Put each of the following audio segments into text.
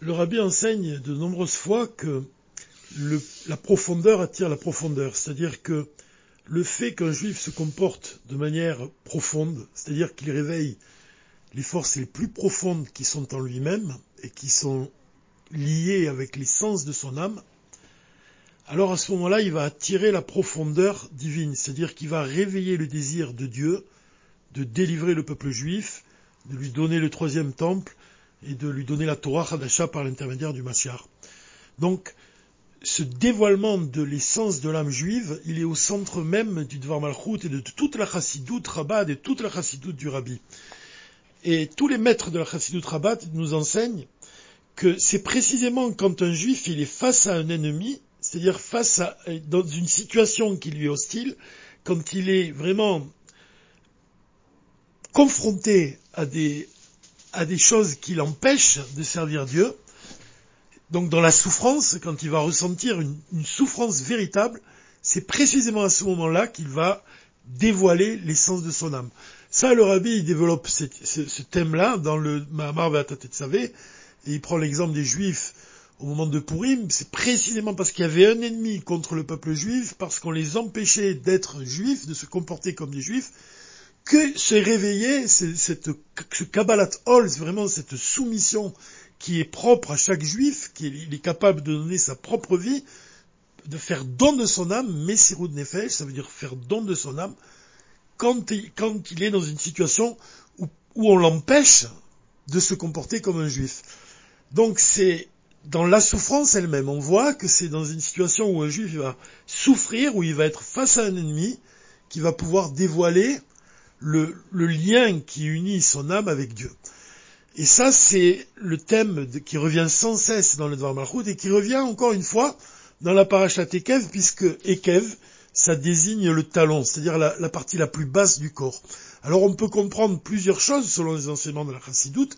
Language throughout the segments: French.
Le rabbi enseigne de nombreuses fois que la profondeur attire la profondeur, c'est-à-dire que le fait qu'un juif se comporte de manière profonde, c'est-à-dire qu'il réveille les forces les plus profondes qui sont en lui-même et qui sont liées avec les sens de son âme, alors à ce moment-là, il va attirer la profondeur divine, c'est-à-dire qu'il va réveiller le désir de Dieu de délivrer le peuple juif, de lui donner le troisième temple, et de lui donner la Torah Hadasha par l'intermédiaire du Mashiach. Donc, ce dévoilement de l'essence de l'âme juive, il est au centre même du Dvar Malchut et de toute la chassidoute Rabbad et toute la chassidoute du Rabbi. Et tous les maîtres de la chassidoute Rabbad nous enseignent que c'est précisément quand un juif il est face à un ennemi, c'est-à-dire face à dans une situation qui lui est hostile, quand il est vraiment confronté à des à des choses qui l'empêchent de servir Dieu. Donc dans la souffrance, quand il va ressentir une, souffrance véritable, c'est précisément à ce moment-là qu'il va dévoiler l'essence de son âme. Ça, le rabbi, il développe ce, thème-là dans le Mahamar Savé, et il prend l'exemple des Juifs au moment de Purim, c'est précisément parce qu'il y avait un ennemi contre le peuple juif, parce qu'on les empêchait d'être juifs, de se comporter comme des juifs, que se réveiller, cette, ce Kabbalat Hol, vraiment cette soumission qui est propre à chaque juif, qu'il est capable de donner sa propre vie, de faire don de son âme, Messirud Nefesh, ça veut dire faire don de son âme, quand il, est dans une situation où on l'empêche de se comporter comme un juif. Donc c'est dans la souffrance elle-même, on voit que c'est dans une situation où un juif va souffrir, où il va être face à un ennemi, qui va pouvoir dévoiler le, lien qui unit son âme avec Dieu. Et ça, c'est le thème qui revient sans cesse dans le Dvar Malchut et qui revient encore une fois dans la parashat Ekev, puisque Ekev, ça désigne le talon, c'est-à-dire la, partie la plus basse du corps. Alors on peut comprendre plusieurs choses selon les enseignements de la Chassidoute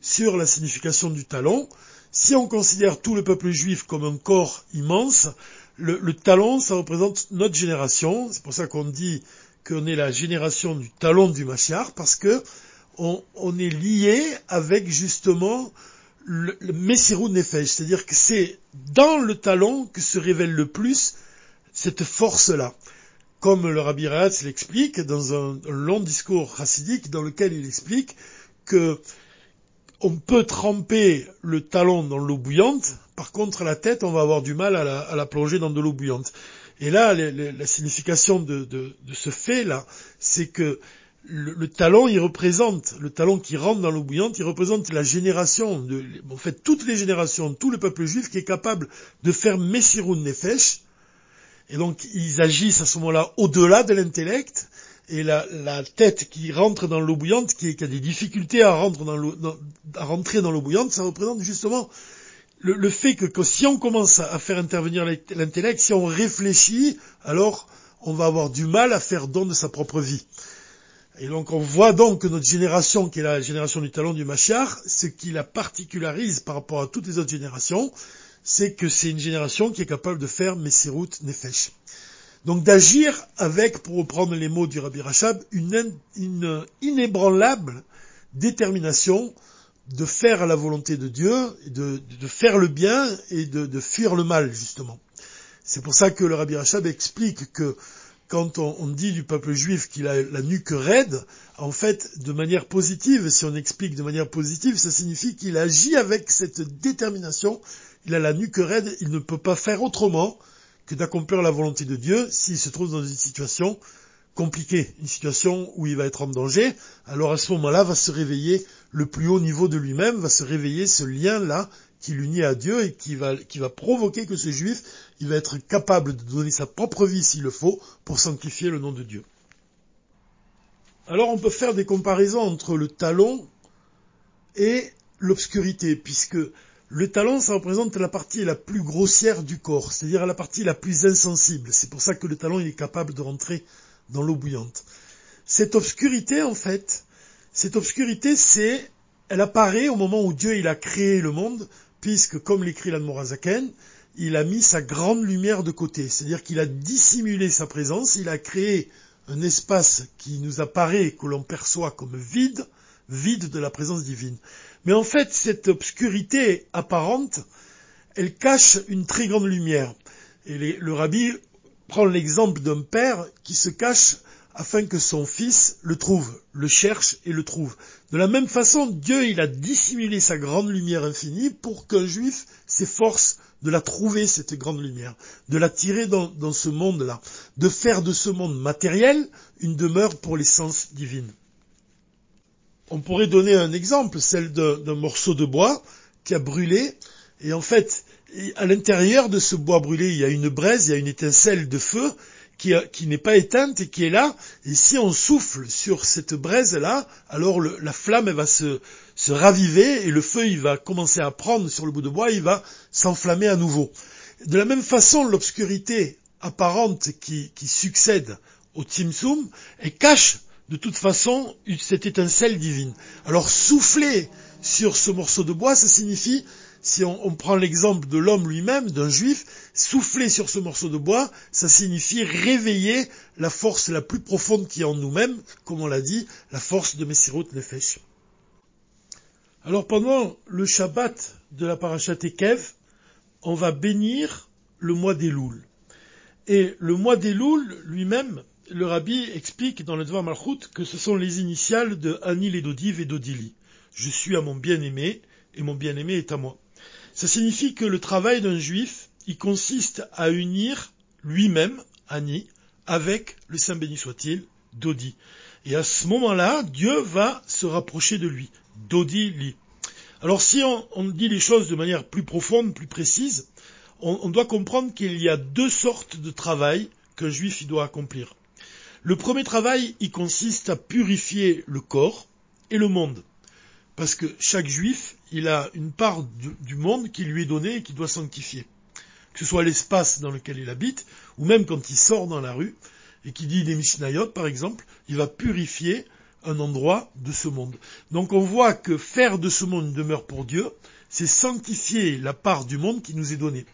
sur la signification du talon. Si on considère tout le peuple juif comme un corps immense, le, le talon, ça représente notre génération. C'est pour ça qu'on dit qu'on est la génération du talon du Machiar parce que on, est lié avec justement le, le Nefesh, c'est-à-dire que c'est dans le talon que se révèle le plus cette force-là. Comme le Rabbi Ratz l'explique dans un, long discours chassidique dans lequel il explique que on peut tremper le talon dans l'eau bouillante, par contre la tête, on va avoir du mal à la plonger dans de l'eau bouillante. Et là, la signification de, ce fait-là, c'est que le, talon, il représente, le talon qui rentre dans l'eau bouillante, il représente la génération, de, en fait toutes les générations, tout le peuple juif qui est capable de faire Messirun Nefesh, et donc ils agissent à ce moment-là au-delà de l'intellect, et la, tête qui rentre dans l'eau bouillante, qui, a des difficultés à, à rentrer dans l'eau bouillante, ça représente justement le, fait que, si on commence à, faire intervenir l'intellect, si on réfléchit, alors on va avoir du mal à faire don de sa propre vie. Et donc on voit donc que notre génération, qui est la génération du talent du Machar, ce qui la particularise par rapport à toutes les autres générations, c'est que c'est une génération qui est capable de faire Messirut Nefesh. Donc d'agir avec, pour reprendre les mots du Rabbi Rachab, une, une inébranlable détermination de faire la volonté de Dieu, de, faire le bien et de, fuir le mal, justement. C'est pour ça que le Rabbi Rachab explique que quand on, dit du peuple juif qu'il a la nuque raide, en fait, de manière positive, si on explique de manière positive, ça signifie qu'il agit avec cette détermination, il a la nuque raide, il ne peut pas faire autrement que d'accomplir la volonté de Dieu s'il se trouve dans une situation compliqué, une situation où il va être en danger, alors à ce moment-là va se réveiller le plus haut niveau de lui-même, va se réveiller ce lien-là qui l'unit à Dieu et qui va, qui va provoquer que ce juif, il va être capable de donner sa propre vie s'il le faut pour sanctifier le nom de Dieu. Alors on peut faire des comparaisons entre le talon et l'obscurité, puisque le talon, ça représente la partie la plus grossière du corps, c'est-à-dire la partie la plus insensible. C'est pour ça que le talon il est capable de rentrer dans l'eau bouillante. Cette obscurité, en fait, cette obscurité, c'est, elle apparaît au moment où Dieu il a créé le monde, puisque, comme l'écrit l'Admorazaken, il a mis sa grande lumière de côté, c'est-à-dire qu'il a dissimulé sa présence, il a créé un espace qui nous apparaît, que l'on perçoit comme vide, vide de la présence divine. Mais en fait, cette obscurité apparente, elle cache une très grande lumière. Et le rabbi prend l'exemple d'un père qui se cache afin que son fils le trouve, le cherche et le trouve. De la même façon, Dieu, il a dissimulé sa grande lumière infinie pour qu'un juif s'efforce de la trouver, cette grande lumière, de la tirer dans, dans ce monde-là, de faire de ce monde matériel une demeure pour l'essence divine. On pourrait donner un exemple, celle d'un morceau de bois qui a brûlé, et en fait, à l'intérieur de ce bois brûlé, il y a une braise, il y a une étincelle de feu, qui, n'est pas éteinte et qui est là. Et si on souffle sur cette braise-là, alors la flamme va se, raviver et le feu il va commencer à prendre sur le bout de bois, il va s'enflammer à nouveau. De la même façon, l'obscurité apparente qui, succède au Timsum, elle cache de toute façon cette étincelle divine. Alors souffler sur ce morceau de bois, ça signifie si on, prend l'exemple de l'homme lui-même, d'un juif, souffler sur ce morceau de bois, ça signifie réveiller la force la plus profonde qui est en nous-mêmes, comme on l'a dit, la force de Messirut Nefesh. Alors pendant le Shabbat de la Parashat Ekev, on va bénir le mois des. Et le mois des lui-même, le rabbi explique dans le Dvar Malchut que ce sont les initiales de Anil et Dodiv et Dodili. Je suis à mon bien-aimé et mon bien-aimé est à moi. Ça signifie que le travail d'un juif, il consiste à unir lui-même, Annie, avec le Saint béni soit-il, Dodi. Et à ce moment-là, Dieu va se rapprocher de lui. Dodi li. Alors si on, dit les choses de manière plus profonde, plus précise, on, doit comprendre qu'il y a deux sortes de travail qu'un juif doit accomplir. Le premier travail, il consiste à purifier le corps et le monde. Parce que chaque juif, il a une part du, monde qui lui est donnée et qui doit sanctifier. Que ce soit l'espace dans lequel il habite, ou même quand il sort dans la rue, et qui dit des Mishnayot, par exemple, il va purifier un endroit de ce monde. Donc on voit que faire de ce monde une demeure pour Dieu, c'est sanctifier la part du monde qui nous est donnée.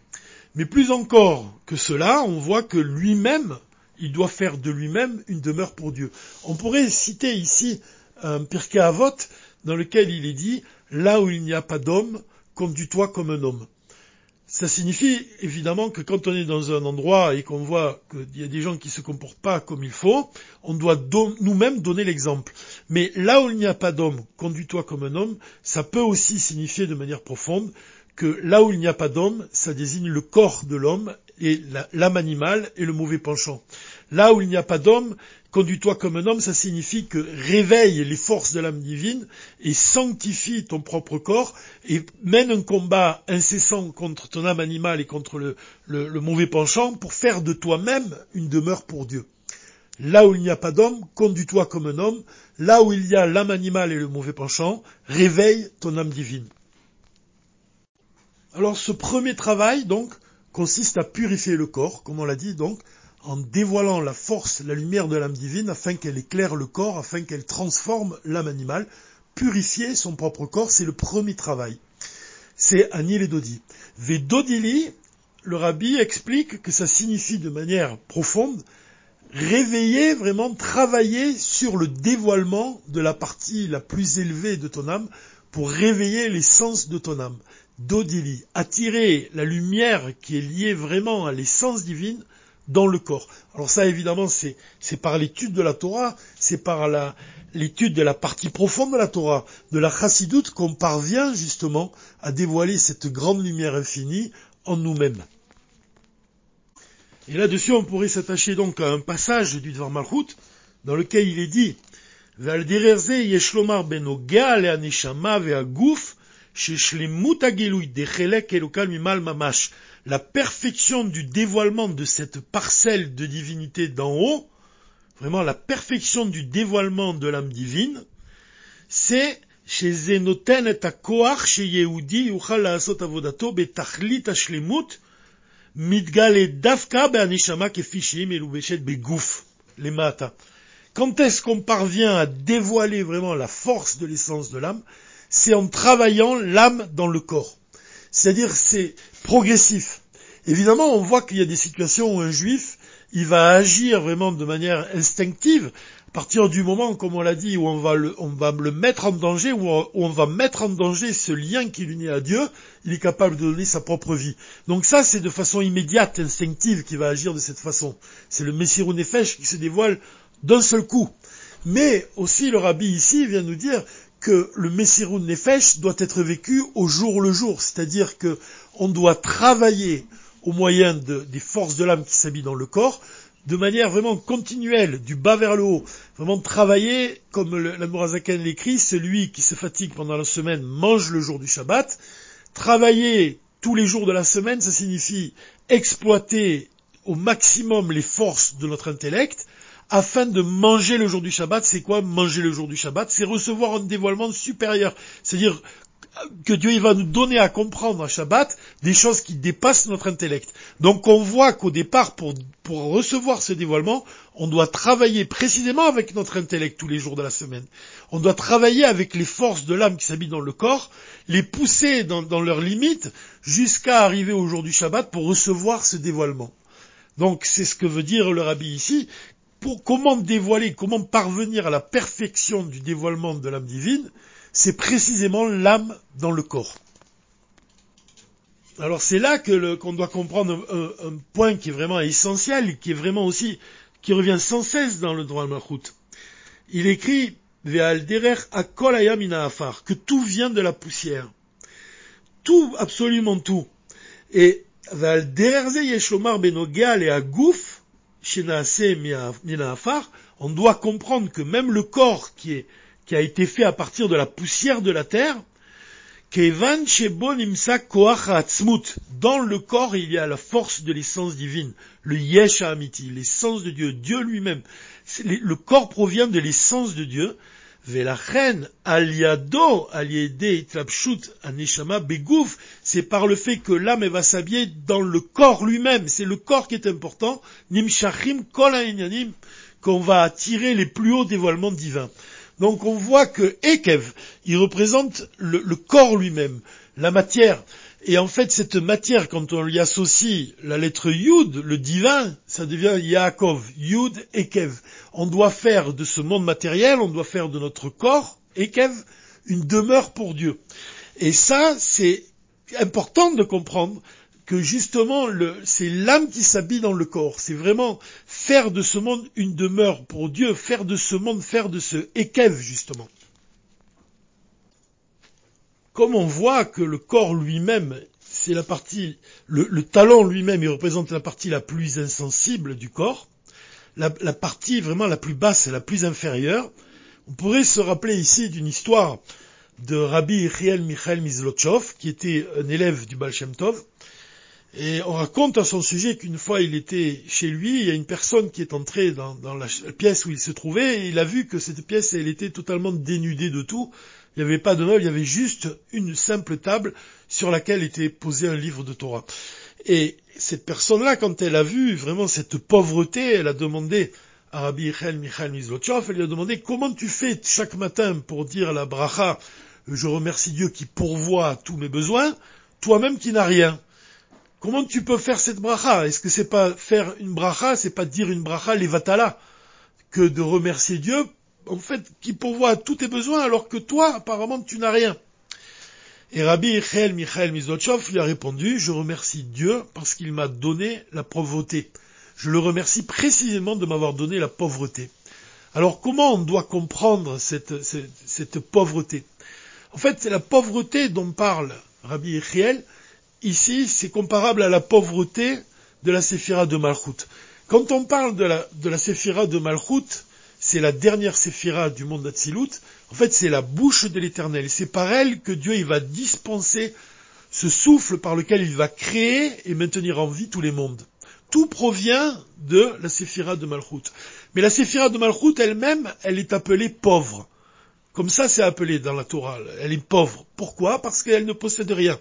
Mais plus encore que cela, on voit que lui-même, il doit faire de lui-même une demeure pour Dieu. On pourrait citer ici un Pirkei Avot dans lequel il est dit là où il n'y a pas d'homme, conduis-toi comme un homme. Ça signifie évidemment que quand on est dans un endroit et qu'on voit qu'il y a des gens qui se comportent pas comme il faut, on doit nous-mêmes donner l'exemple. Mais là où il n'y a pas d'homme, conduis-toi comme un homme, ça peut aussi signifier de manière profonde que là où il n'y a pas d'homme, ça désigne le corps de l'homme et l'âme animale et le mauvais penchant. Là où il n'y a pas d'homme, Conduis-toi comme un homme, ça signifie que réveille les forces de l'âme divine et sanctifie ton propre corps et mène un combat incessant contre ton âme animale et contre le, mauvais penchant pour faire de toi-même une demeure pour Dieu. Là où il n'y a pas d'homme, conduis-toi comme un homme. Là où il y a l'âme animale et le mauvais penchant, réveille ton âme divine. Alors ce premier travail, donc, consiste à purifier le corps, comme on l'a dit, donc, en dévoilant la force, la lumière de l'âme divine, afin qu'elle éclaire le corps, afin qu'elle transforme l'âme animale. Purifier son propre corps, c'est le premier travail. C'est Anil et Dodi. Vedodili, le rabbi explique que ça signifie de manière profonde réveiller, vraiment travailler sur le dévoilement de la partie la plus élevée de ton âme pour réveiller l'essence de ton âme. Dodili, attirer la lumière qui est liée vraiment à l'essence divine dans le corps. Alors ça, évidemment, c'est, par l'étude de la Torah, c'est par l'étude de la partie profonde de la Torah, de la chassidoute, qu'on parvient justement à dévoiler cette grande lumière infinie en nous-mêmes. Et là-dessus, on pourrait s'attacher donc à un passage du Dvar Malchut, dans lequel il est dit, la perfection du dévoilement de cette parcelle de divinité d'en haut, vraiment la perfection du dévoilement de l'âme divine, c'est chez Zenoten et Koach chez Yehudi laasot avodato betachlit ashlemut mitgale davka be'anishama kefishim elubeshet begouf les. Quand est-ce qu'on parvient à dévoiler vraiment la force de l'essence de l'âme? C'est en travaillant l'âme dans le corps. C'est-à-dire c'est progressif. Évidemment, on voit qu'il y a des situations où un juif, il va agir vraiment de manière instinctive partir du moment, comme on l'a dit, où on va le, on va le mettre en danger, où on, va mettre en danger ce lien qui l'unit à Dieu, il est capable de donner sa propre vie. Donc ça, c'est de façon immédiate, instinctive, qui va agir de cette façon. C'est le Messirou Nefesh qui se dévoile d'un seul coup. Mais aussi, le rabbi ici vient nous dire que le Messirou Nefesh doit être vécu au jour le jour. C'est-à-dire que on doit travailler au moyen des forces de l'âme qui s'habillent dans le corps, de manière vraiment continuelle, du bas vers le haut, vraiment travailler, comme l'Amorazaken l'écrit, celui qui se fatigue pendant la semaine mange le jour du Shabbat. Travailler tous les jours de la semaine, ça signifie exploiter au maximum les forces de notre intellect, afin de manger le jour du Shabbat. C'est quoi manger le jour du Shabbat? C'est recevoir un dévoilement supérieur. C'est-à-dire que Dieu va nous donner à comprendre à Shabbat des choses qui dépassent notre intellect. Donc on voit qu'au départ, pour, recevoir ce dévoilement, on doit travailler précisément avec notre intellect tous les jours de la semaine. On doit travailler avec les forces de l'âme qui s'habitent dans le corps, les pousser dans, dans leurs limites jusqu'à arriver au jour du Shabbat pour recevoir ce dévoilement. Donc c'est ce que veut dire le rabbi ici. Comment dévoiler, comment parvenir à la perfection du dévoilement de l'âme divine, c'est précisément l'âme dans le corps. Alors c'est là que qu'on doit comprendre un, point qui est vraiment essentiel, qui est vraiment aussi, qui revient sans cesse dans le droit de Malchut. Il écrit, que tout vient de la poussière. Tout, absolument tout. Et on doit comprendre que même le corps qui a été fait à partir de la poussière de la terre, dans le corps, il y a la force de l'essence divine, le Yesha Amiti, l'essence de Dieu, Dieu lui-même. Le corps provient de l'essence de Dieu. Aliado, aneshama begouf, c'est par le fait que l'âme va s'habiller dans le corps lui-même. C'est le corps qui est important. Nimshachim kol qu'on va attirer les plus hauts dévoilements divins. Donc on voit que Ekev, il représente le, corps lui-même, la matière. Et en fait, cette matière, quand on lui associe la lettre Yud, le divin, ça devient Yaakov, Yud, Ekev. On doit faire de ce monde matériel, on doit faire de notre corps, Ekev, une demeure pour Dieu. Et ça, c'est important de comprendre que justement c'est l'âme qui s'habille dans le corps. C'est vraiment faire de ce monde une demeure pour Dieu, faire de ce monde, faire de ce Ekev justement. Comme on voit que le corps lui-même, c'est la partie, le, talent lui-même, il représente la partie la plus insensible du corps, la, partie vraiment la plus basse et la plus inférieure. On pourrait se rappeler ici d'une histoire de Rabbi Riel Michael Mizlotchov, qui était un élève du Baal Shem Tov, et on raconte à son sujet qu'une fois il était chez lui, il y a une personne qui est entrée dans, la pièce où il se trouvait, et il a vu que cette pièce, elle était totalement dénudée de tout. Il n'y avait pas de meubles, il y avait juste une simple table sur laquelle était posé un livre de Torah. Et cette personne-là, quand elle a vu vraiment cette pauvreté, elle a demandé à Rabbi Michel Michael Mizlotchov, elle lui a demandé comment tu fais chaque matin pour dire la bracha, je remercie Dieu qui pourvoit tous mes besoins, toi-même qui n'as rien. Comment tu peux faire cette bracha? Est-ce que c'est pas faire une bracha, c'est pas dire une bracha levatala que de remercier Dieu, en fait, qui pourvoit à tous tes besoins alors que toi, apparemment, tu n'as rien. Et Rabbi Michael Michael Mizotchov lui a répondu, je remercie Dieu parce qu'il m'a donné la pauvreté. Je le remercie précisément de m'avoir donné la pauvreté. Alors comment on doit comprendre cette, pauvreté? En fait, c'est la pauvreté dont parle Rabbi Michael, ici, c'est comparable à la pauvreté de la séphira de Malchut. Quand on parle de la, de de Malchut, c'est la dernière séphira du monde d'Atsilut, en fait c'est la bouche de l'éternel. C'est par elle que Dieu il va dispenser ce souffle par lequel il va créer et maintenir en vie tous les mondes. Tout provient de la séphira de Malchut. Mais la séphira de Malchut elle-même, elle est appelée pauvre. Comme ça c'est appelé dans la Torah. Elle est pauvre. Pourquoi? Parce qu'elle ne possède rien.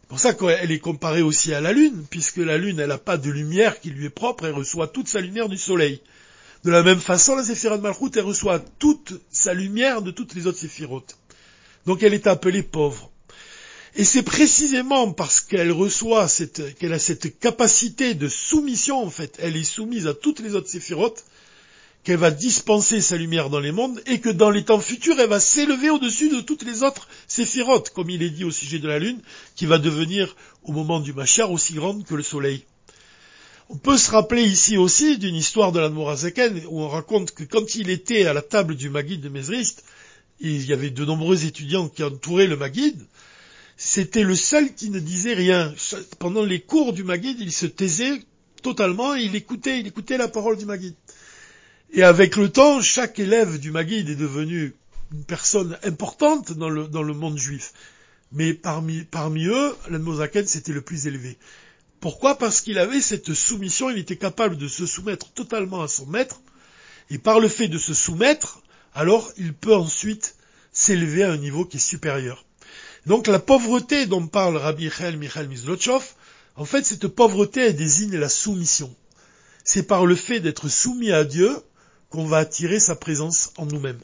C'est pour ça qu'elle est comparée aussi à la Lune, puisque la Lune, elle n'a pas de lumière qui lui est propre, elle reçoit toute sa lumière du Soleil. De la même façon, la Séphirot Malchut, elle reçoit toute sa lumière de toutes les autres Séphirotes. Donc elle est appelée pauvre. Et c'est précisément parce qu'elle reçoit qu'elle a cette capacité de soumission, en fait, elle est soumise à toutes les autres Séphirotes, qu'elle va dispenser sa lumière dans les mondes et que dans les temps futurs, elle va s'élever au-dessus de toutes les autres séphirotes, comme il est dit au sujet de la lune, qui va devenir au moment du Machar aussi grande que le soleil. On peut se rappeler ici aussi d'une histoire de l'Admorazaken où on raconte que quand il était à la table du Maguide de Mesrist, il y avait de nombreux étudiants qui entouraient le Maguide, c'était le seul qui ne disait rien. Pendant les cours du Maguide, il se taisait totalement et il écoutait, il écoutait la parole du Maguide. Et avec le temps, chaque élève du Maguide est devenu une personne importante dans le, monde juif. Mais parmi, parmi eux, l'Admorazaken c'était le plus élevé. Pourquoi? Parce qu'il avait cette soumission, il était capable de se soumettre totalement à son maître, et par le fait de se soumettre, alors il peut ensuite s'élever à un niveau qui est supérieur. Donc la pauvreté dont parle Rabbi Michael Michael Mizlotchov, en fait cette pauvreté elle désigne la soumission. C'est par le fait d'être soumis à Dieu qu'on va attirer sa présence en nous-mêmes.